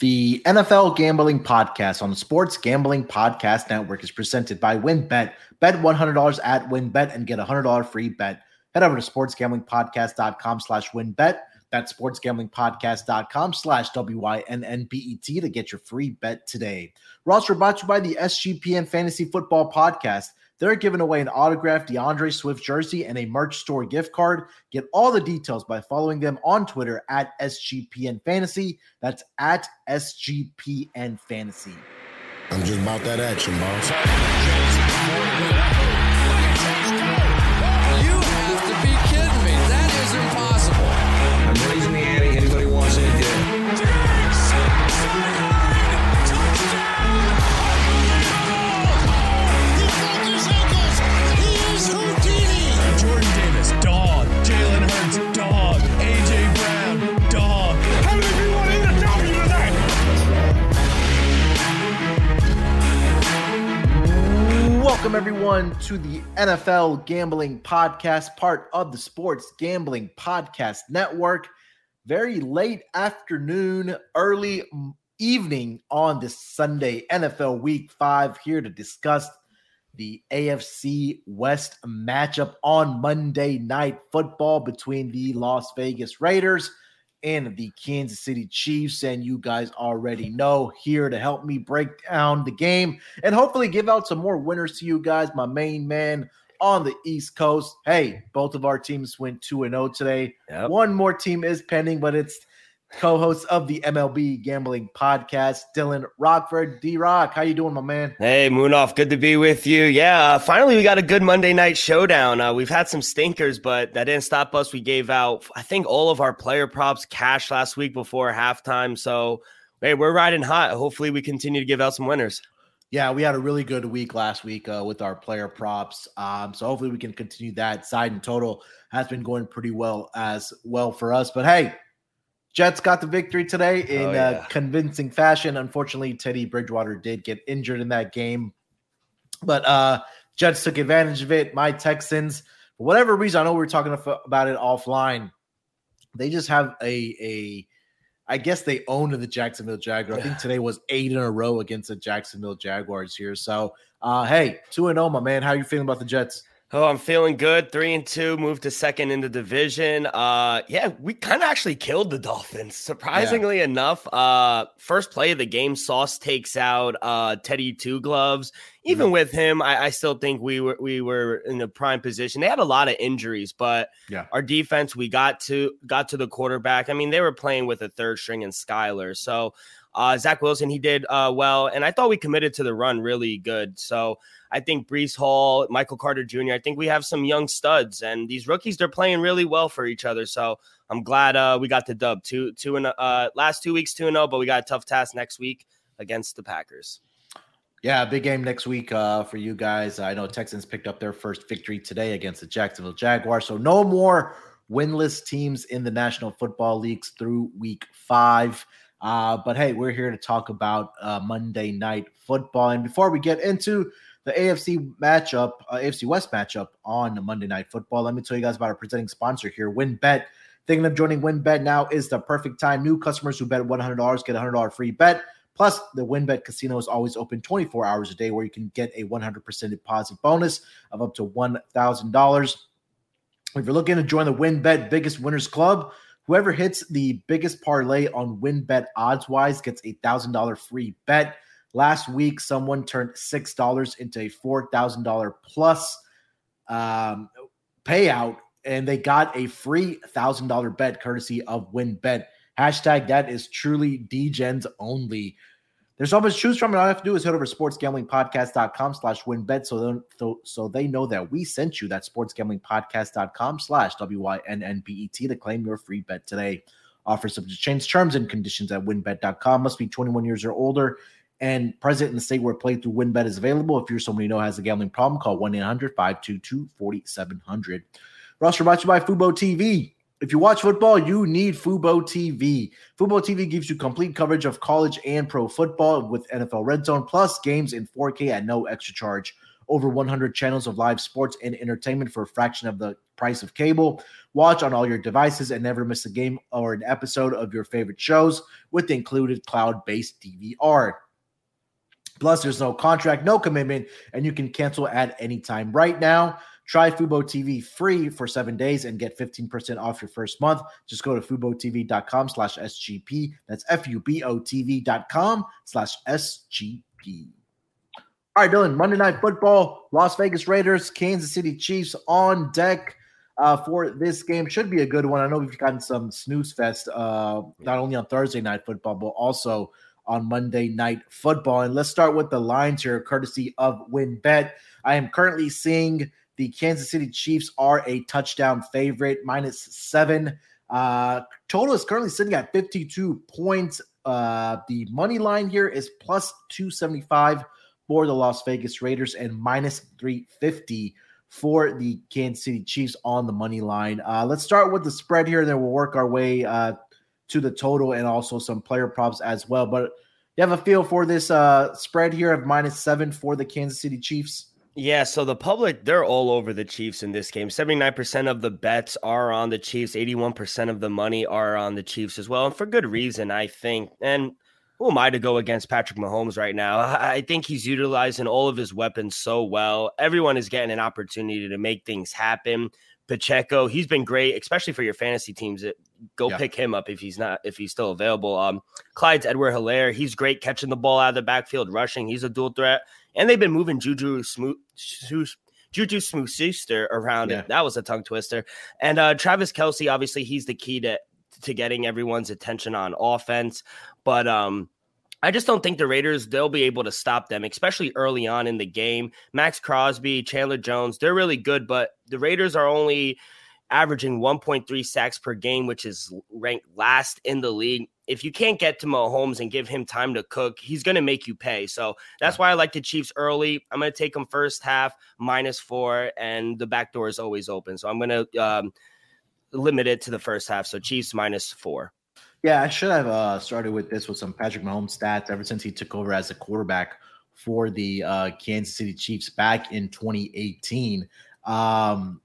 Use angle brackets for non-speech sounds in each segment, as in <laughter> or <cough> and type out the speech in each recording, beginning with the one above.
The NFL Gambling Podcast on the Sports Gambling Podcast Network is presented by WynnBET. Bet $100 at WynnBET and get a $100 free bet. Head over to sportsgamblingpodcast.com slash wynnbet. That's sportsgamblingpodcast.com slash W-Y-N-N-B-E-T to get your free bet today. Roster brought to you by the SGPN Fantasy Football Podcast. They're giving away an autographed DeAndre Swift jersey and a merch store gift card. Get all the details by following them on Twitter at SGPN Fantasy. That's at SGPN Fantasy. I'm just about that action, boss. Welcome, everyone, to the NFL Gambling Podcast, part of the Sports Gambling Podcast Network. Very late afternoon, early evening on this Sunday, NFL Week 5, here to discuss the AFC West matchup on Monday Night Football between the Las Vegas Raiders and the Kansas City Chiefs. And you guys already know here to help me break down the game and hopefully give out some more winners to you guys. My main man on the East Coast. Hey, both of our teams went 2 and 0 today. Yep. One more team is pending, but it's co-host of the MLB Gambling Podcast, Dylan Rockford. D Rock, how you doing, my man? Hey, Munaf, good to be with you. Yeah, uh, finally we got a good Monday night showdown. Uh, we've had some stinkers, but that didn't stop us. We gave out, I think, all of our player props cash last week before halftime. So, hey, we're riding hot. Hopefully, we continue to give out some winners. Yeah, we had a really good week last week uh, with our player props. Um, so hopefully we can continue that. Side and total has been going pretty well as well for us. But hey, Jets got the victory today in oh, yeah. convincing fashion. Unfortunately, Teddy Bridgewater did get injured in that game, but uh, Jets took advantage of it. My Texans, for whatever reason, I know we were talking about it offline. They just have a a. I guess they own the Jacksonville Jaguars. I think today was eight in a row against the Jacksonville Jaguars here. So, uh, hey, two and zero, oh, my man. How are you feeling about the Jets? Oh, I'm feeling good. Three and two, moved to second in the division. Uh, yeah, we kind of actually killed the Dolphins, surprisingly yeah. enough. Uh, first play of the game, Sauce takes out uh Teddy Two Gloves. Even mm-hmm. with him, I, I, still think we were we were in the prime position. They had a lot of injuries, but yeah, our defense, we got to got to the quarterback. I mean, they were playing with a third string and Skylar, so uh, Zach Wilson, he did uh, well, and I thought we committed to the run really good. So I think Breece Hall, Michael Carter Jr. I think we have some young studs, and these rookies they're playing really well for each other. So I'm glad uh, we got the dub two two and uh, last two weeks two and zero, oh, but we got a tough task next week against the Packers. Yeah, big game next week uh, for you guys. I know Texans picked up their first victory today against the Jacksonville Jaguars, so no more winless teams in the National Football Leagues through Week Five. Uh, but hey, we're here to talk about uh, Monday Night Football, and before we get into the AFC matchup, uh, AFC West matchup on Monday Night Football. Let me tell you guys about our presenting sponsor here, WynnBET. Thinking of joining WynnBET now is the perfect time. New customers who bet $100 get a $100 free bet. Plus, the WynnBET Casino is always open 24 hours a day where you can get a 100% deposit bonus of up to $1,000. If you're looking to join the WynnBET Biggest Winners Club, whoever hits the biggest parlay on WynnBET odds wise gets a $1,000 free bet. Last week, someone turned six dollars into a four thousand dollar plus um, payout, and they got a free thousand dollar bet courtesy of WynnBET. Hashtag that is truly DGens only. There's so much to choose from, and all you have to do is head over to sportsgamblingpodcast.com slash wynnbet so, so, so they know that we sent you that sportsgamblingpodcast.com slash W-Y-N-N-B-E-T to claim your free bet today. Offers subject to change terms and conditions at wynnbet.com. Must be 21 years or older and present in the state where playthrough WynnBET is available. If you're someone you know has a gambling problem, call 1 800 522 4700. Roster brought to you by Fubo TV. If you watch football, you need Fubo TV. Fubo TV gives you complete coverage of college and pro football with NFL Red Zone plus games in 4K at no extra charge. over 100 channels of live sports and entertainment for a fraction of the price of cable. Watch on all your devices and never miss a game or an episode of your favorite shows with the included cloud based DVR. Plus, there's no contract, no commitment, and you can cancel at any time. Right now, try Fubo TV free for seven days and get 15% off your first month. Just go to FuboTV.com slash SGP. That's F-U-B-O-TV.com slash SGP. All right, Dylan, Monday Night Football, Las Vegas Raiders, Kansas City Chiefs on deck uh, for this game. Should be a good one. I know we've gotten some snooze fest, uh, not only on Thursday Night Football, but also on Monday Night Football. And let's start with the lines here, courtesy of WynnBET. I am currently seeing the Kansas City Chiefs are a touchdown favorite, minus seven. Uh, total is currently sitting at 52 points. Uh, the money line here is plus 275 for the Las Vegas Raiders and minus 350 for the Kansas City Chiefs on the money line. Uh, let's start with the spread here, and then we'll work our way uh, to the total and also some player props as well. But you have a feel for this uh, spread here of minus seven for the Kansas City Chiefs? Yeah, so the public, they're all over the Chiefs in this game. 79% of the bets are on the Chiefs, 81% of the money are on the Chiefs as well. And for good reason, I think. And who am I to go against Patrick Mahomes right now? <laughs> I think he's utilizing all of his weapons so well. Everyone is getting an opportunity to make things happen. Pacheco, he's been great, especially for your fantasy teams. Go yeah. pick him up if he's not if he's still available. Um, Clyde Edwards-Helaire, he's great catching the ball out of the backfield, rushing. He's a dual threat, and they've been moving Juju Smooth. Juju Smith-Schuster around yeah. it. That was a tongue twister. And uh, Travis Kelce, obviously, he's the key to to getting everyone's attention on offense. But um, I just don't think the Raiders they'll be able to stop them, especially early on in the game. Maxx Crosby, Chandler Jones, they're really good, but the Raiders are only averaging 1.3 sacks per game, which is ranked last in the league. If you can't get to Mahomes and give him time to cook, he's going to make you pay. So that's why I like the Chiefs early. I'm going to take them first half minus four, and the back door is always open. So I'm going to um, limit it to the first half. So Chiefs minus four. Yeah, I should have uh, started with this with some Patrick Mahomes stats ever since he took over as a quarterback for the uh, Kansas City Chiefs back in 2018. Um,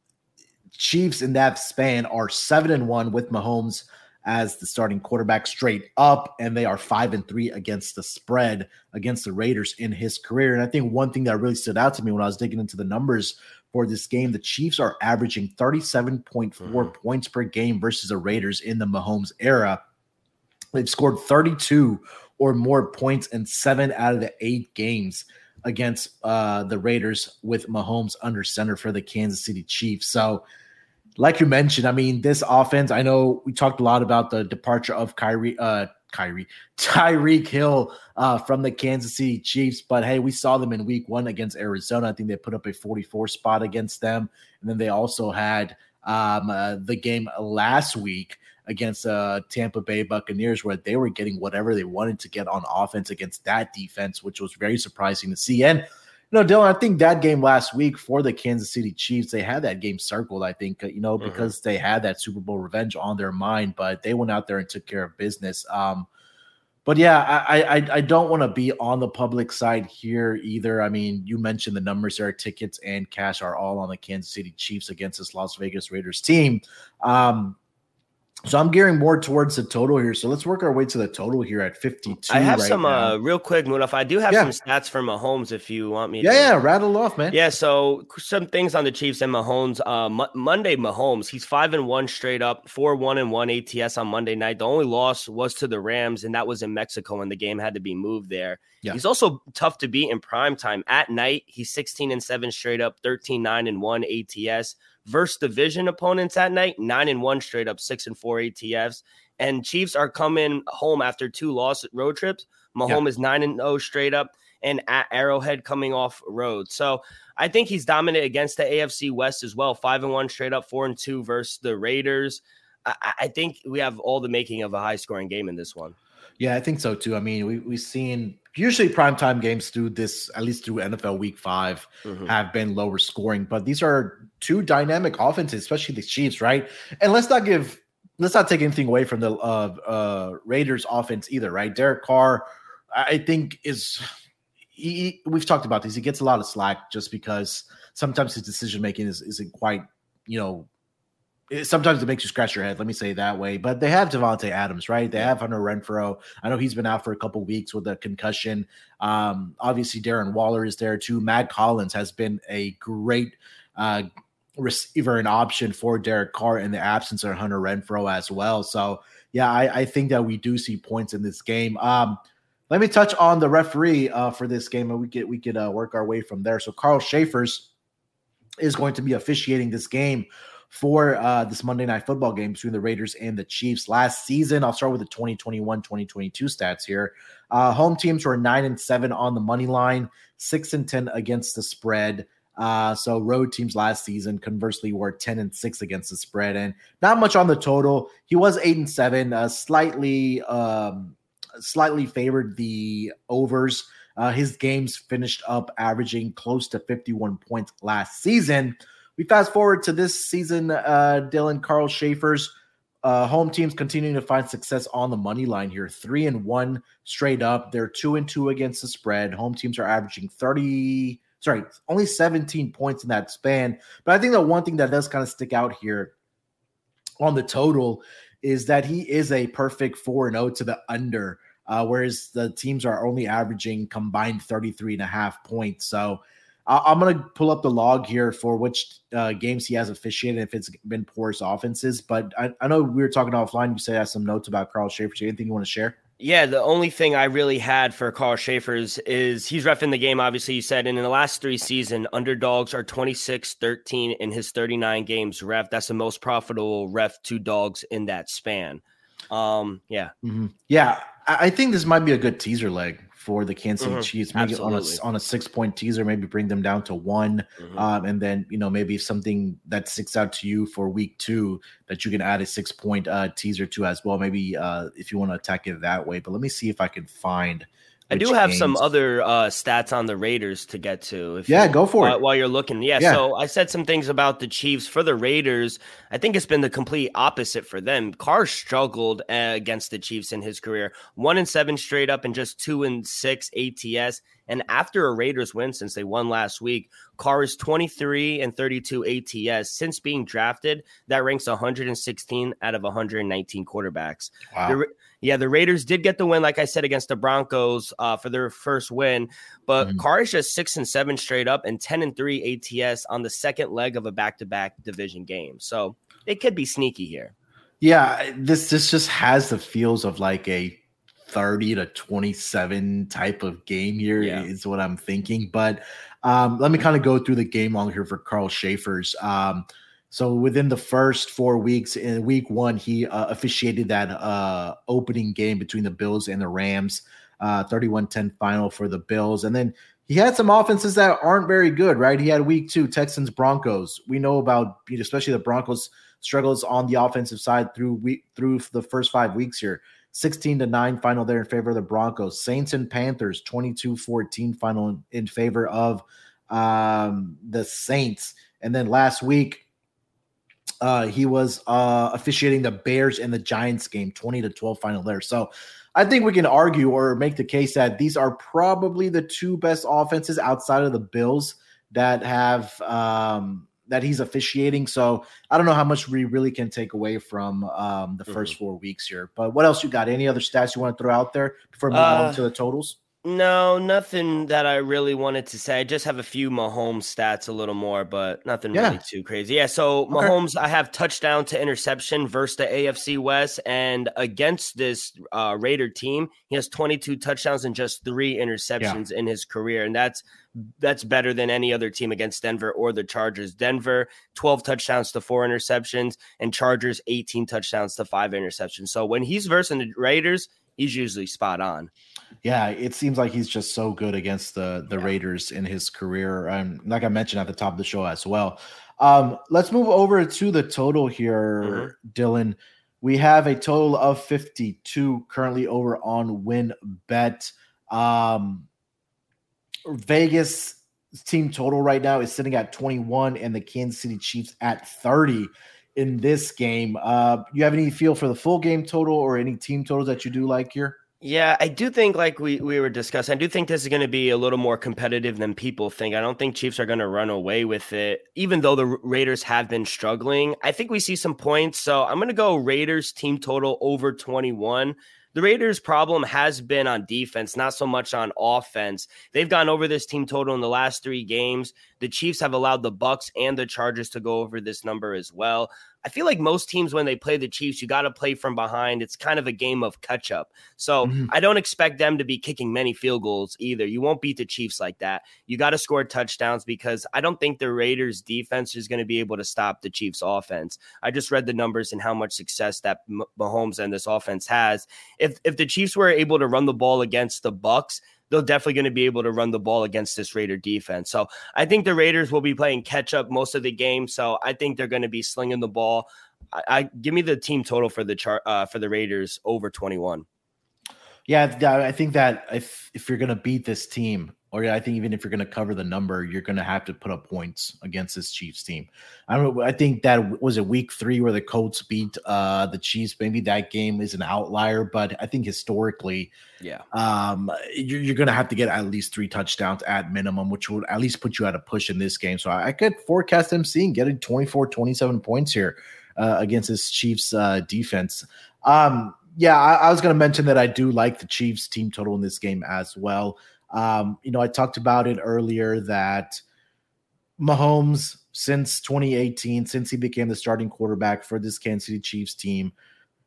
Chiefs in that span are seven and one with Mahomes as the starting quarterback straight up, and they are five and three against the spread against the Raiders in his career. And I think one thing that really stood out to me when I was digging into the numbers for this game. The Chiefs are averaging 37.4 mm-hmm. points per game versus the Raiders in the Mahomes era. They've scored 32 or more points in seven out of the eight games against uh, the Raiders with Mahomes under center for the Kansas City Chiefs. So, like you mentioned, I mean, this offense, I know we talked a lot about the departure of Kyrie, uh, Kyrie, <laughs> Tyreek Hill uh, from the Kansas City Chiefs. But hey, we saw them in week one against Arizona. I think they put up a 44 spot against them. And then they also had um, uh, the game last week against uh, Tampa Bay Buccaneers, where they were getting whatever they wanted to get on offense against that defense, which was very surprising to see. And know, Dylan, I think that game last week for the Kansas City Chiefs, they had that game circled. I think uh, you know mm-hmm. because mm-hmm. they had that Super Bowl revenge on their mind, but they went out there and took care of business. Um, but yeah, I I, I don't want to be on the public side here either. I mean, you mentioned the numbers there. Tickets and cash are all on the Kansas City Chiefs against this Las Vegas Raiders team. Um, so I'm gearing more towards the total here. So let's work our way to the total here at 52. I have right some uh, real quick, Munaf. I do have yeah. some stats for Mahomes if you want me. Yeah, to. yeah, rattle off, man. Yeah, so some things on the Chiefs and Mahomes. Uh, M- Monday, Mahomes, he's five and one straight up, four one and one ATS on Monday night. The only loss was to the Rams, and that was in Mexico, and the game had to be moved there. Yeah. He's also tough to beat in prime time. At night, he's 16 and seven straight up, 13 nine and one ATS versus division opponents at night, nine and one straight up, six and four ATS. And Chiefs are coming home after two lost road trips. Mahomes yeah. is nine and zero oh straight up, and at Arrowhead coming off road. So I think he's dominant against the AFC West as well. Five and one straight up, four and two versus the Raiders. I, I think we have all the making of a high scoring game in this one. Yeah, I think so too. I mean, we we've seen usually primetime games through this, at least through NFL Week 5 mm-hmm. have been lower scoring, but these are two dynamic offenses, especially the Chiefs, right? And let's not give, let's not take anything away from the uh, uh, Raiders offense either, right? Derek Carr, I think is he, we've talked about this. He gets a lot of slack just because sometimes his decision making is isn't quite, you know, it, sometimes it makes you scratch your head. Let me say that way. But they have Davante Adams, right? They have Hunter Renfrow. I know he's been out for a couple weeks with a concussion. Um, obviously, Darren Waller is there too. Mack Hollins has been a great uh, receiver and option for Derek Carr in the absence of Hunter Renfrow as well. So, yeah, I, I think that we do see points in this game. Um, let me touch on the referee uh, for this game, and we get we could uh, work our way from there. So, Carl Cheffers is going to be officiating this game for uh, this Monday night football game between the Raiders and the Chiefs. Last season, I'll start with the 2021 2022 stats here. Uh, home teams were 9 and 7 on the money line, 6 and 10 against the spread. Uh, so road teams last season conversely were 10 and 6 against the spread and not much on the total. He was 8 and 7, uh, slightly um, slightly favored the overs. Uh, his games finished up averaging close to 51 points last season. We fast forward to this season, uh, Dylan Carl Cheffers uh, home teams continuing to find success on the money line here. Three and one straight up. They're two and two against the spread. Home teams are averaging 30, sorry, only 17 points in that span. But I think the one thing that does kind of stick out here on the total is that he is a perfect 4 0 to the under, uh, whereas the teams are only averaging combined 33 and a half points. So I'm going to pull up the log here for which uh, games he has officiated if it's been porous offenses. But I, I know we were talking offline. You said I have some notes about Carl Cheffers. Anything you want to share? Yeah, the only thing I really had for Carl Cheffers is he's refing the game, obviously, you said. And in the last three seasons, underdogs are 26 13 in his 39 games ref. That's the most profitable ref to dogs in that span. Um, yeah. Mm-hmm. Yeah. I think this might be a good teaser leg for the Kansas City mm-hmm. Chiefs. Maybe on a on a six point teaser, maybe bring them down to one, mm-hmm. um, and then you know maybe something that sticks out to you for week two that you can add a six point uh, teaser to as well. Maybe uh, if you want to attack it that way. But let me see if I can find I do have games. some other uh, stats on the Raiders to get to. If yeah, you, go for uh, it. While you're looking, yeah, yeah, So I said some things about the Chiefs for the Raiders. I think it's been the complete opposite for them. Carr struggled uh, against the Chiefs in his career, one and seven straight up, and just two and six ATS. And after a Raiders win, since they won last week, Carr is 23 and 32 ATS. Since being drafted, that ranks 116 out of 119 quarterbacks. Wow. The, yeah, the Raiders did get the win, like I said, against the Broncos uh, for their first win. But mm-hmm. Carr is just six and seven straight up and 10 and three ATS on the second leg of a back to back division game. So it could be sneaky here. Yeah, this this just has the feels of like a 30 to 27 type of game here yeah. is what I'm thinking. But um, let me kind of go through the game long here for Carl Cheffers. Um, so within the first four weeks, in week one, he uh, officiated that uh, opening game between the Bills and the Rams, uh, 31-10 final for the Bills. And then he had some offenses that aren't very good, right? He had week two, Texans, Broncos. We know about, especially the Broncos struggles on the offensive side through week through the first five weeks here. 16 to 9 final there in favor of the Broncos. Saints and Panthers 22 14 final in, favor of um, the Saints. And then last week, uh, he was uh, officiating the Bears and the Giants game 20 to 12 final there. So I think we can argue or make the case that these are probably the two best offenses outside of the Bills that have um, that he's officiating. So I don't know how much we really can take away from um, the 1st mm-hmm. four weeks here. But what else you got? Any other stats you want to throw out there before moving uh, on to the totals? No, nothing that I really wanted to say. I just have a few Mahomes stats a little more, but nothing yeah. really too crazy. Yeah, so okay. Mahomes, I have touchdown to interception versus the AFC West, and against this uh, Raider team, he has 22 touchdowns and just three interceptions yeah. in his career, and that's that's better than any other team against Denver or the Chargers. Denver, 12 touchdowns to four interceptions, and Chargers, 18 touchdowns to five interceptions. So when he's versus the Raiders, he's usually spot on. Yeah, it seems like he's just so good against the the yeah. Raiders in his career. Um, like I mentioned at the top of the show as well. Um, let's move over to the total here, mm-hmm. Dylan. We have a total of 52 currently over on win bet. Um, Vegas team total right now is sitting at 21 and the Kansas City Chiefs at 30 in this game. Uh, you have any feel for the full game total or any team totals that you do like here? Yeah, I do think, like we, we were discussing, I do think this is going to be a little more competitive than people think. I don't think Chiefs are going to run away with it, even though the Raiders have been struggling. I think we see some points. So I'm going to go Raiders team total over 21. The Raiders' problem has been on defense, not so much on offense. They've gone over this team total in the last three games. The Chiefs have allowed the Bucks and the Chargers to go over this number as well. I feel like most teams, when they play the Chiefs, you got to play from behind. It's kind of a game of catch up. So mm-hmm. I don't expect them to be kicking many field goals either. You won't beat the Chiefs like that. You got to score touchdowns because I don't think the Raiders defense is going to be able to stop the Chiefs offense. I just read the numbers and how much success that Mahomes and this offense has. If if the Chiefs were able to run the ball against the Bucks, they're definitely going to be able to run the ball against this Raider defense. So I think the Raiders will be playing catch up most of the game. So I think they're going to be slinging the ball. I, I give me the team total for the chart uh, for the Raiders over 21. Yeah, I think that if if you're going to beat this team, or yeah, I think even if you're going to cover the number, you're going to have to put up points against this Chiefs team. I don't. I think that was a week three where the Colts beat uh, the Chiefs. Maybe that game is an outlier, but I think historically, yeah, um, you're, you're going to have to get at least three touchdowns at minimum, which would at least put you at a push in this game. So I, I could forecast them seeing getting 24, 27 points here uh, against this Chiefs uh, defense. Um, yeah, I, I was going to mention that I do like the Chiefs team total in this game as well. Um, you know, I talked about it earlier that Mahomes, since 2018, since he became the starting quarterback for this Kansas City Chiefs team,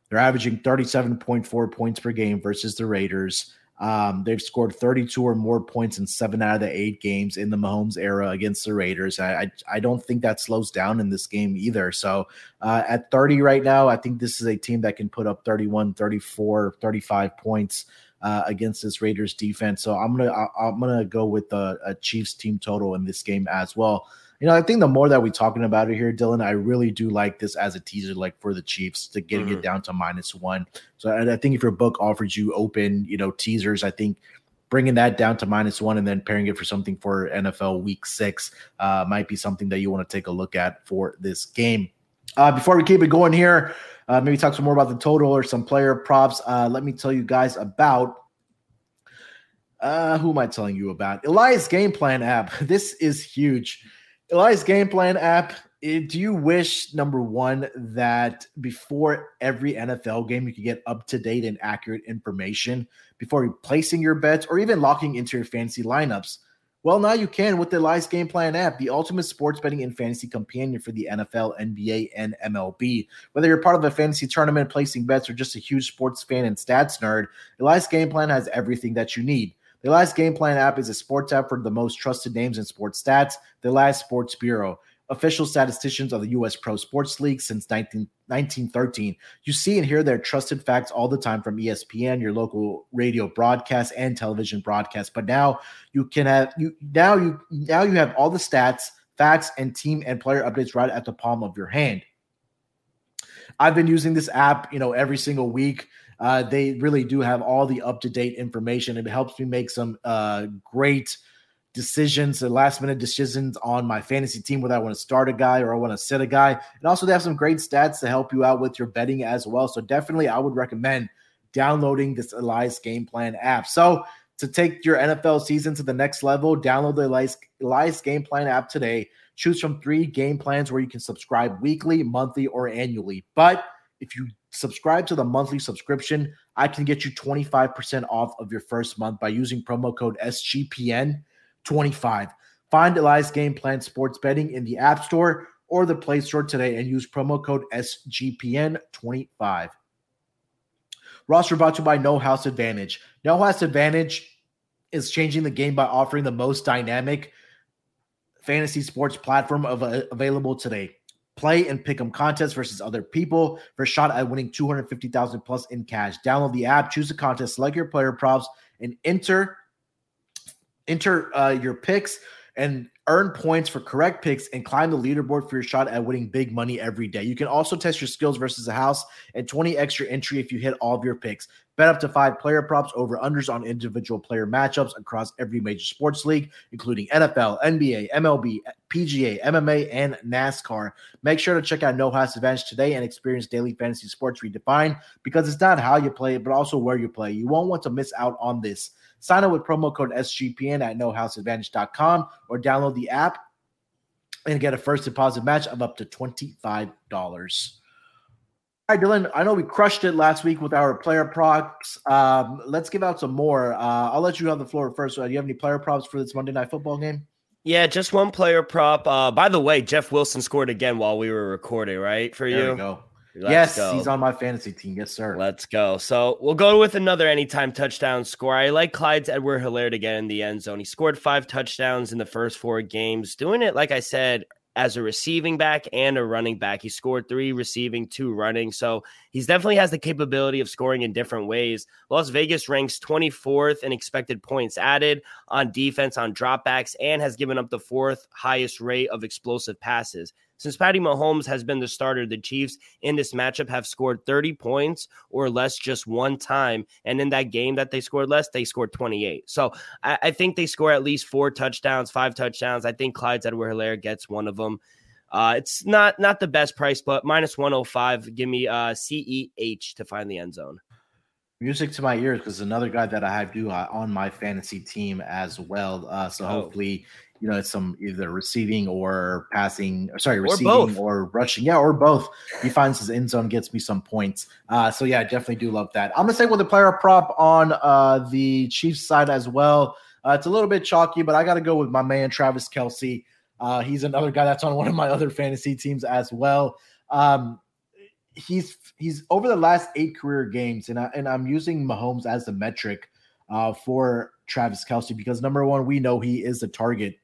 they're averaging 37.4 points per game versus the Raiders. Um, they've scored 32 or more points in seven out of the eight games in the Mahomes era against the Raiders. I, I, I don't think that slows down in this game either. So uh, at 30 right now, I think this is a team that can put up 31, 34, 35 points uh, against this Raiders defense. So I'm gonna I, am gonna go with the a Chiefs team total in this game as well. You know, I think the more that we're talking about it here, Dylan, I really do like this as a teaser, like for the Chiefs to getting mm-hmm. it down to minus one. So and I think if your book offers you open, you know, teasers, I think bringing that down to minus one and then pairing it for something for NFL Week Six uh, might be something that you want to take a look at for this game. Uh, before we keep it going here, uh, maybe talk some more about the total or some player props. Uh, let me tell you guys about. Uh, who am I telling you about? Elias Game Plan app. <laughs> This is huge. Elias Game Plan app. Eh, do you wish number one that before every NFL game you could get up to date and accurate information before placing your bets or even locking into your fantasy lineups? Well, now you can with the Elias Game Plan app, the ultimate sports betting and fantasy companion for the NFL, NBA, and MLB. Whether you're part of a fantasy tournament, placing bets, or just a huge sports fan and stats nerd, Elias Game Plan has everything that you need. The Elias Game Plan app is a sports app for the most trusted names in sports stats, the Elias Sports Bureau official statisticians of the U.S. Pro Sports League since 19, 1913. You see and hear their trusted facts all the time from ESPN, your local radio broadcast, and television broadcast. But now you can have you now you now you have all the stats, facts, and team and player updates right at the palm of your hand. I've been using this app, you know, every single week. Uh, they really do have all the up to date information. It helps me make some uh, great decisions and last minute decisions on my fantasy team, whether I want to start a guy or I want to sit a guy. And also, they have some great stats to help you out with your betting as well. So, definitely, I would recommend downloading this Elias Game Plan app. So, to take your NFL season to the next level, download the Elias, Elias Game Plan app today. Choose from three game plans where you can subscribe weekly, monthly, or annually. But if you subscribe to the monthly subscription, I can get you 25% off of your first month by using promo code SGPN 25. Find Elias Game Plan Sports Betting in the App Store or the Play Store today and use promo code SGPN25. Roster brought to you by No House Advantage. No House Advantage is changing the game by offering the most dynamic fantasy sports platform of, uh, available today. Play and pick 'em contests versus other people for a shot at winning 250,000 plus in cash. Download the app, choose a contest, select your player props, and enter enter uh, your picks and earn points for correct picks and climb the leaderboard for your shot at winning big money every day. You can also test your skills versus a house and 20 extra entry if you hit all of your picks. Bet up to five player props over unders on individual player matchups across every major sports league, including NFL, NBA, MLB, PGA, MMA, and NASCAR. Make sure to check out No House Advantage today and experience daily fantasy sports redefined because it's not how you play but also where you play. You won't want to miss out on this. Sign up with promo code SGPN at nohouseadvantage.com or download the app and get a first deposit match of up to $25. All right, Dylan, I know we crushed it last week with our player props. Um, let's give out some more. Uh, I'll let you have the floor first. Uh, do you have any player props for this Monday night football game? Yeah, just one player prop. Uh, by the way, Jeff Wilson scored again while we were recording, right? For you? there you. Let's yes, go. he's on my fantasy team. Yes, sir. Let's go. So we'll go with another anytime touchdown score. I like Clyde Edwards-Helaire to get in the end zone. He scored five touchdowns in the first four games, doing it, like I said, as a receiving back and a running back. He scored three receiving, two running. So he's definitely has the capability of scoring in different ways. Las Vegas ranks 24th in expected points added on defense on dropbacks and has given up the fourth highest rate of explosive passes. Since Patty Mahomes has been the starter, the Chiefs in this matchup have scored 30 points or less just one time. And in that game that they scored less, they scored 28. So I, I think they score at least four touchdowns, five touchdowns. I think Clyde Edwards-Helaire gets one of them. Uh, it's not not the best price, but minus 105. Give me uh, CEH to find the end zone. Music to my ears because another guy that I have do uh, on my fantasy team as well. Uh, so oh. hopefully you know, it's some either receiving or passing, or sorry, receiving or, or, rushing. Yeah, or both. He finds his end zone, gets me some points. Uh, so yeah, I definitely do love that. I'm gonna say with the player prop on uh, the Chiefs side as well. Uh, it's a little bit chalky, but I got to go with my man Travis Kelce. Uh, he's another guy that's on one of my other fantasy teams as well. Um, he's he's over the last eight career games, and I, and I'm using Mahomes as the metric uh, for Travis Kelce because number one, we know he is the target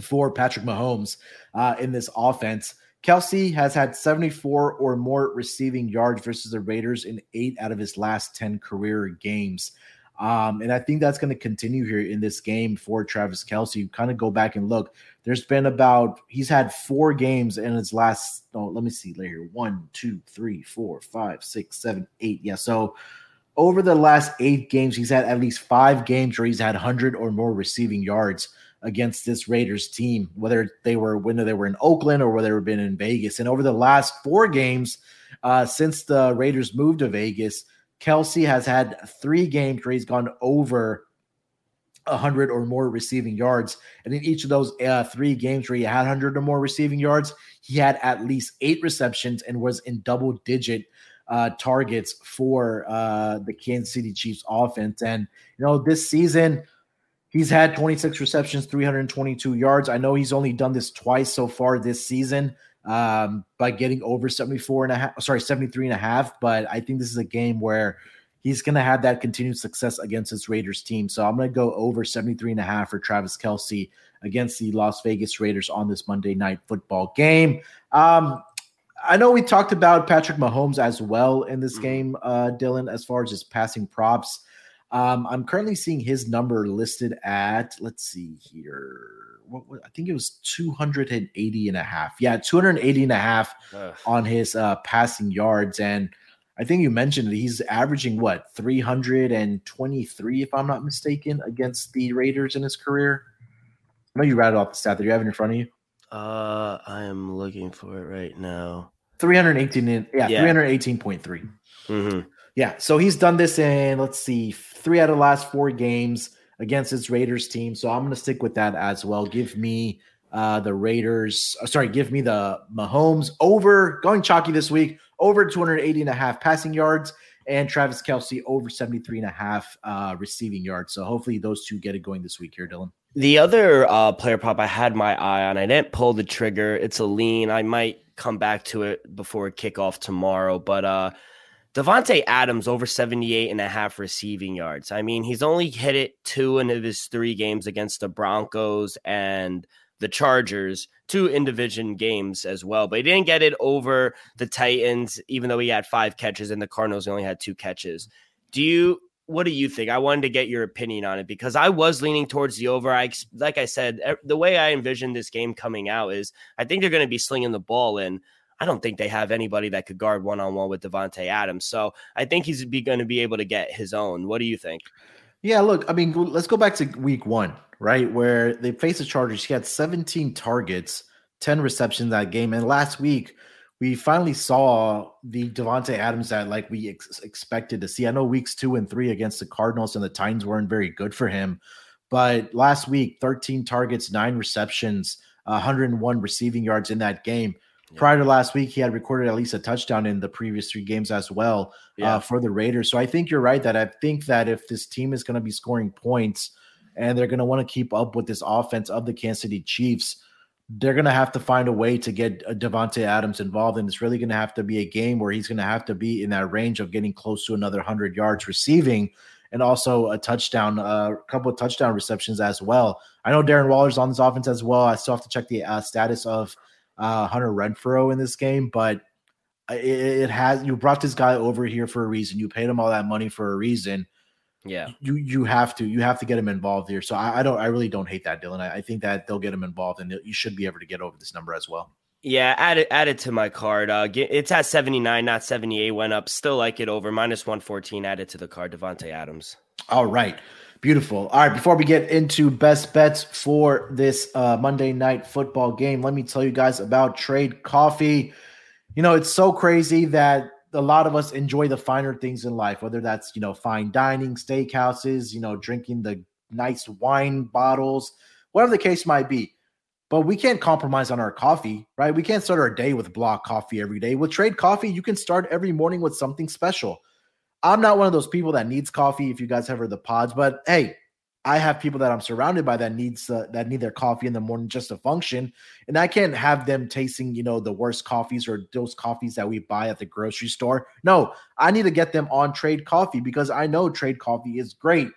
for Patrick Mahomes uh, in this offense. Kelce has had 74 or more receiving yards versus the Raiders in eight out of his last 10 career games. Um, and I think that's going to continue here in this game for Travis Kelce. You kind of go back and look. There's been about, he's had four games in his last, oh, let me see later. One, two, three, four, five, six, seven, eight. Yeah. So over the last eight games, he's had at least five games where he's had 100 or more receiving yards against this Raiders team, whether they were when they were in Oakland or whether they've been in Vegas. And over the last four games, uh, since the Raiders moved to Vegas, Kelce has had three games where he's gone over 100 or more receiving yards. And in each of those uh, three games where he had 100 or more receiving yards, he had at least eight receptions and was in double digit uh, targets for uh, the Kansas City Chiefs offense. And, you know, this season, He's had 26 receptions, 322 yards. I know he's only done this twice so far this season um, by getting over 74 and a half, sorry, 73 and a half. But I think this is a game where he's going to have that continued success against his Raiders team. So I'm going to go over 73 and a half for Travis Kelce against the Las Vegas Raiders on this Monday night football game. Um, I know we talked about Patrick Mahomes as well in this mm-hmm. game, uh, Dylan, as far as his passing props. Um, I'm currently seeing his number listed at, let's see here. What, what, I think it was 280 and a half. Yeah, 280 and a half Ugh. on his uh, passing yards. And I think you mentioned he's averaging what 323, if I'm not mistaken, against the Raiders in his career. I know you rattled off the stat that you have in front of you. Uh, I am looking for it right now. 318, in, yeah, yeah. 318.3. Mm-hmm. Yeah, so he's done this in let's see, three out of the last four games against his Raiders team. So I'm going to stick with that as well. Give me uh, the Raiders. Uh, sorry, give me the Mahomes over going chalky this week over 280 and a half passing yards and Travis Kelce over 73 and a half uh, receiving yards. So hopefully those two get it going this week here, Dylan. The other uh, player prop I had my eye on, I didn't pull the trigger. It's a lean. I might come back to it before kickoff tomorrow, but uh, Davante Adams over 78 and a half receiving yards. I mean, he's only hit it two in his three games against the Broncos and the Chargers, two in division games as well, but he didn't get it over the Titans, even though he had five catches and the Cardinals only had two catches. Do you what do you think? I wanted to get your opinion on it because I was leaning towards the over. I like I said, the way I envisioned this game coming out is I think they're going to be slinging the ball in. I don't think they have anybody that could guard one on one with Davante Adams. So I think he's going to be able to get his own. What do you think? Yeah, look, I mean, let's go back to week one, right? Where they faced the Chargers. He had 17 targets, 10 receptions that game. And last week, we finally saw the Davante Adams that like we ex- expected to see. I know weeks two and three against the Cardinals and the Titans weren't very good for him, but last week, 13 targets, nine receptions, 101 receiving yards in that game. Prior to last week, he had recorded at least a touchdown in the previous three games as well uh, yeah. uh, for the Raiders. So I think you're right that I think that if this team is going to be scoring points and they're going to want to keep up with this offense of the Kansas City Chiefs, they're going to have to find a way to get uh, Davante Adams involved, and it's really going to have to be a game where he's going to have to be in that range of getting close to another hundred yards receiving, and also a touchdown, a uh, couple of touchdown receptions as well. I know Darren Waller's on this offense as well. I still have to check the uh, status of uh, Hunter Renfrow in this game, but it, it has you brought this guy over here for a reason. You paid him all that money for a reason yeah, you you have to you have to get him involved here. So I, I don't I really don't hate that, Dylan. I, I, think that they'll get him involved, and you should be able to get over this number as well. Yeah, add it add it to my card. Uh, it's at seventy nine, not seventy eight. Went up, still like it over minus one fourteen. Added to the card, Davante Adams. All right. Beautiful. All right, before we get into best bets for this uh, Monday night football game, let me tell you guys about Trade Coffee. You know, it's so crazy that a lot of us enjoy the finer things in life, whether that's, you know, fine dining, steakhouses, you know, drinking the nice wine bottles, whatever the case might be. But we can't compromise on our coffee, right? We can't start our day with block coffee every day. With Trade Coffee, you can start every morning with something special. I'm not one of those people that needs coffee if you guys have heard the pods, but hey, I have people that I'm surrounded by that needs uh, that need their coffee in the morning just to function, and I can't have them tasting you know the worst coffees or those coffees that we buy at the grocery store. No, I need to get them on Trade Coffee because I know Trade Coffee is great.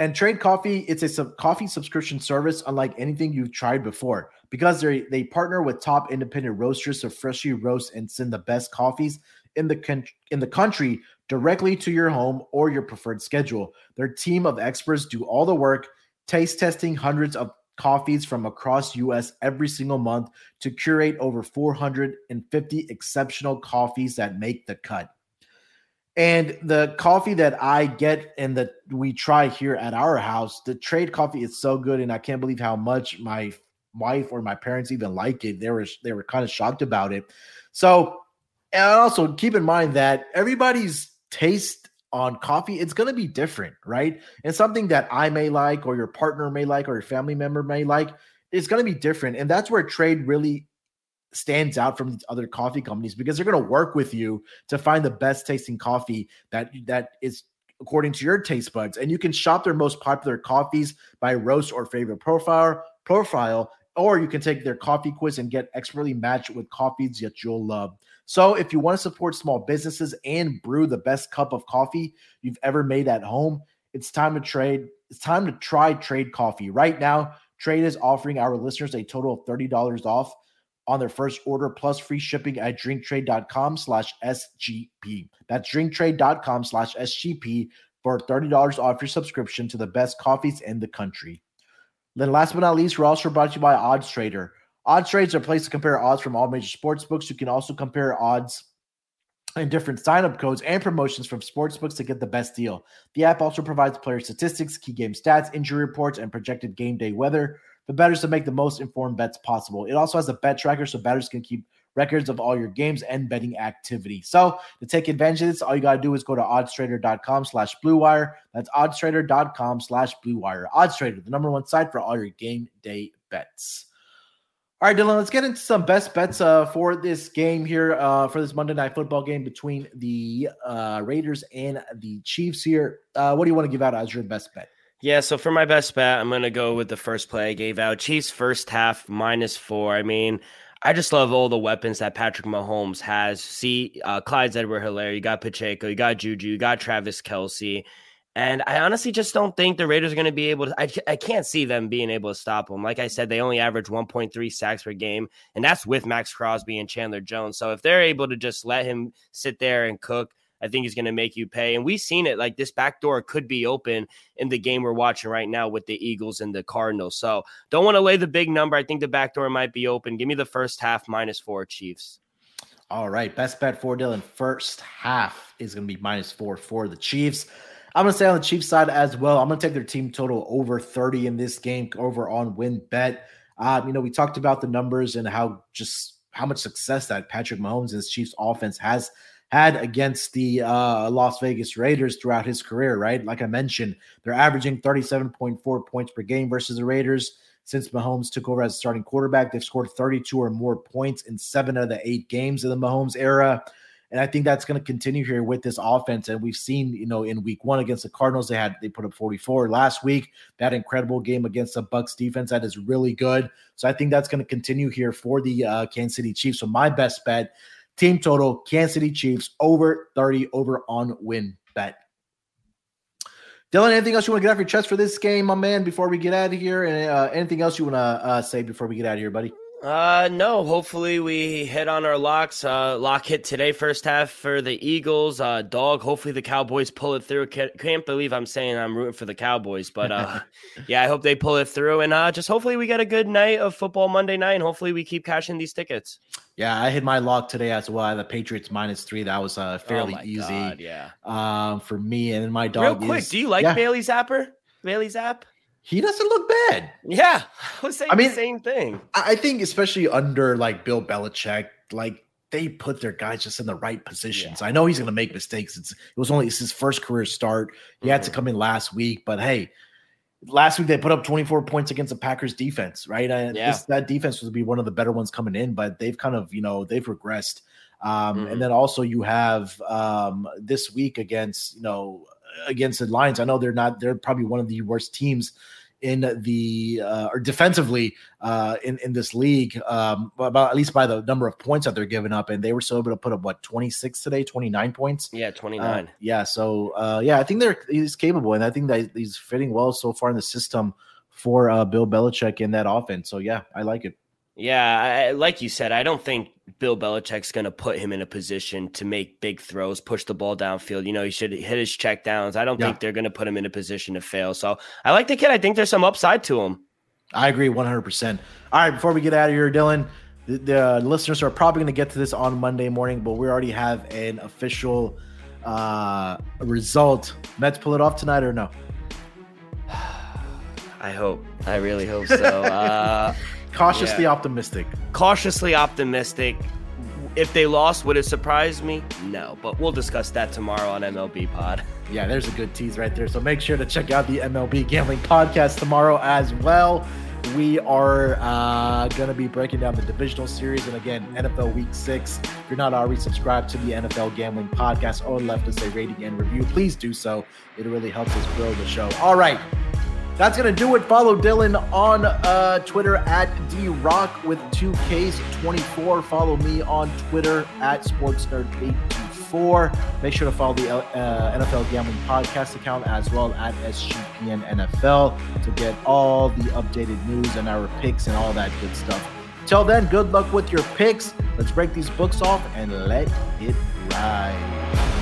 And Trade Coffee, it's a sub- coffee subscription service unlike anything you've tried before because they they partner with top independent roasters to freshly roast and send the best coffees in the con- in the country directly to your home or your preferred schedule. Their team of experts do all the work, taste testing hundreds of coffees from across US every single month to curate over 450 exceptional coffees that make the cut. And the coffee that I get and that we try here at our house, the trade coffee is so good and I can't believe how much my wife or my parents even like it. They were they were kind of shocked about it. So and also keep in mind that everybody's taste on coffee it's going to be different right? And something that i may like or your partner may like or your family member may like is going to be different. And that's where trade really stands out from other coffee companies because they're going to work with you to find the best tasting coffee that that is according to your taste buds. And you can shop their most popular coffees by roast or favorite profile profile or you can take their coffee quiz and get expertly matched with coffees that you'll love. So, if you want to support small businesses and brew the best cup of coffee you've ever made at home, it's time to trade. It's time to try Trade Coffee. Right now, Trade is offering our listeners a total of $30 off on their first order plus free shipping at drinktrade.com slash SGP. That's drinktrade.com slash SGP for $30 off your subscription to the best coffees in the country. Then, last but not least, we're also brought to you by Odds Trader. Odds Trader is a place to compare odds from all major sports books. You can also compare odds and different sign-up codes and promotions from sportsbooks to get the best deal. The app also provides player statistics, key game stats, injury reports, and projected game day weather for bettors to make the most informed bets possible. It also has a bet tracker so bettors can keep records of all your games and betting activity. So to take advantage of this, all you got to do is go to oddstrader.com slash bluewire. That's oddstrader.com slash bluewire. Oddstrader, the number one site for all your game day bets. All right, Dylan, let's get into some best bets uh, for this game here, uh, for this Monday night football game between the uh, Raiders and the Chiefs here. Uh, what do you want to give out as your best bet? Yeah, so for my best bet, I'm going to go with the first play I gave out. Chiefs first half minus four. I mean, I just love all the weapons that Patrick Mahomes has. See, uh, Clyde Edwards-Helaire, you got Pacheco, you got Juju, you got Travis Kelce. And I honestly just don't think the Raiders are going to be able to. I, I can't see them being able to stop them. Like I said, they only average 1.3 sacks per game, and that's with Maxx Crosby and Chandler Jones. So if they're able to just let him sit there and cook, I think he's going to make you pay. And we've seen it like this back door could be open in the game we're watching right now with the Eagles and the Cardinals. So don't want to lay the big number. I think the back door might be open. Give me the first half minus four Chiefs. All right. Best bet for Dylan. First half is going to be minus four for the Chiefs. I'm going to stay on the Chiefs side as well. I'm going to take their team total over 30 in this game, over on WynnBET. Um, you know, we talked about the numbers and how just how much success that Patrick Mahomes' and his Chiefs offense has had against the uh, Las Vegas Raiders throughout his career, right? Like I mentioned, they're averaging 37.4 points per game versus the Raiders. Since Mahomes took over as starting quarterback, they've scored 32 or more points in seven of the eight games of the Mahomes era. And I think that's going to continue here with this offense. And we've seen, you know, in week one against the Cardinals, they had they put up 44 last week. That incredible game against the Bucks defense that is really good. So I think that's going to continue here for the uh, Kansas City Chiefs. So my best bet, team total, Kansas City Chiefs over 30 over on win bet. Dylan, anything else you want to get off your chest for this game, my man, before we get out of here? And uh, anything else you want to uh, say before we get out of here, buddy? Uh, no. Hopefully, we hit on our locks. Uh, lock hit today, first half for the Eagles. Uh, dog. Hopefully, the Cowboys pull it through. Can't, can't believe I'm saying I'm rooting for the Cowboys, but uh, <laughs> yeah, I hope they pull it through. And uh, just hopefully, we get a good night of football Monday night. And hopefully, we keep cashing these tickets. Yeah, I hit my lock today as well. The Patriots minus three. That was uh, fairly oh easy. God, yeah. Um, for me and my dog. Real quick, is, do you like yeah. Bailey Zappe? Bailey Zappe? He doesn't look bad. Yeah, I was saying I mean, the same thing. I think especially under like Bill Belichick, like they put their guys just in the right positions. Yeah. I know he's going to make mistakes. It's it was only it's his first career start. He mm-hmm. had to mm-hmm. come in last week, but hey, last week they put up 24 points against the Packers defense, right? And yeah. This, that defense was be one of the better ones coming in, but they've kind of, you know, they've regressed. Um, mm-hmm. and then also you have um, this week against, you know, against the Lions. I know they're not, they're probably one of the worst teams in the uh, or defensively uh, in in this league, um, about at least by the number of points that they're giving up, and they were so able to put up what twenty six today, twenty nine points. Yeah, twenty nine. Uh, yeah, so uh, yeah, I think they're he's capable, and I think that he's fitting well so far in the system for uh, Bill Belichick in that offense. So yeah, I like it. Yeah, I, like you said, I don't think Bill Belichick's going to put him in a position to make big throws, push the ball downfield. You know, he should hit his check downs. I don't yeah. think they're going to put him in a position to fail. So I like the kid. I think there's some upside to him. I agree 100%. All right, before we get out of here, Dylan, the, the listeners are probably going to get to this on Monday morning, but we already have an official uh, result. Mets pull it off tonight or no? <sighs> I hope. I really hope so. <laughs> Uh, Cautiously yeah. optimistic. Cautiously optimistic. If they lost, would it surprise me? No, but we'll discuss that tomorrow on MLB Pod. <laughs> Yeah, there's a good tease right there. So make sure to check out the MLB Gambling Podcast tomorrow as well. We are uh, going to be breaking down the divisional series. And again, NFL Week 6. If you're not already subscribed to the NFL Gambling Podcast or left us a rating and review, please do so. It really helps us grow the show. All right. That's going to do it. Follow Dylan on uh, Twitter at drock with 2Ks24. Follow me on Twitter at SportsNerd824. Make sure to follow the uh, NFL Gambling Podcast account as well at SGPN NFL to get all the updated news and our picks and all that good stuff. Till then, good luck with your picks. Let's break these books off and let it ride.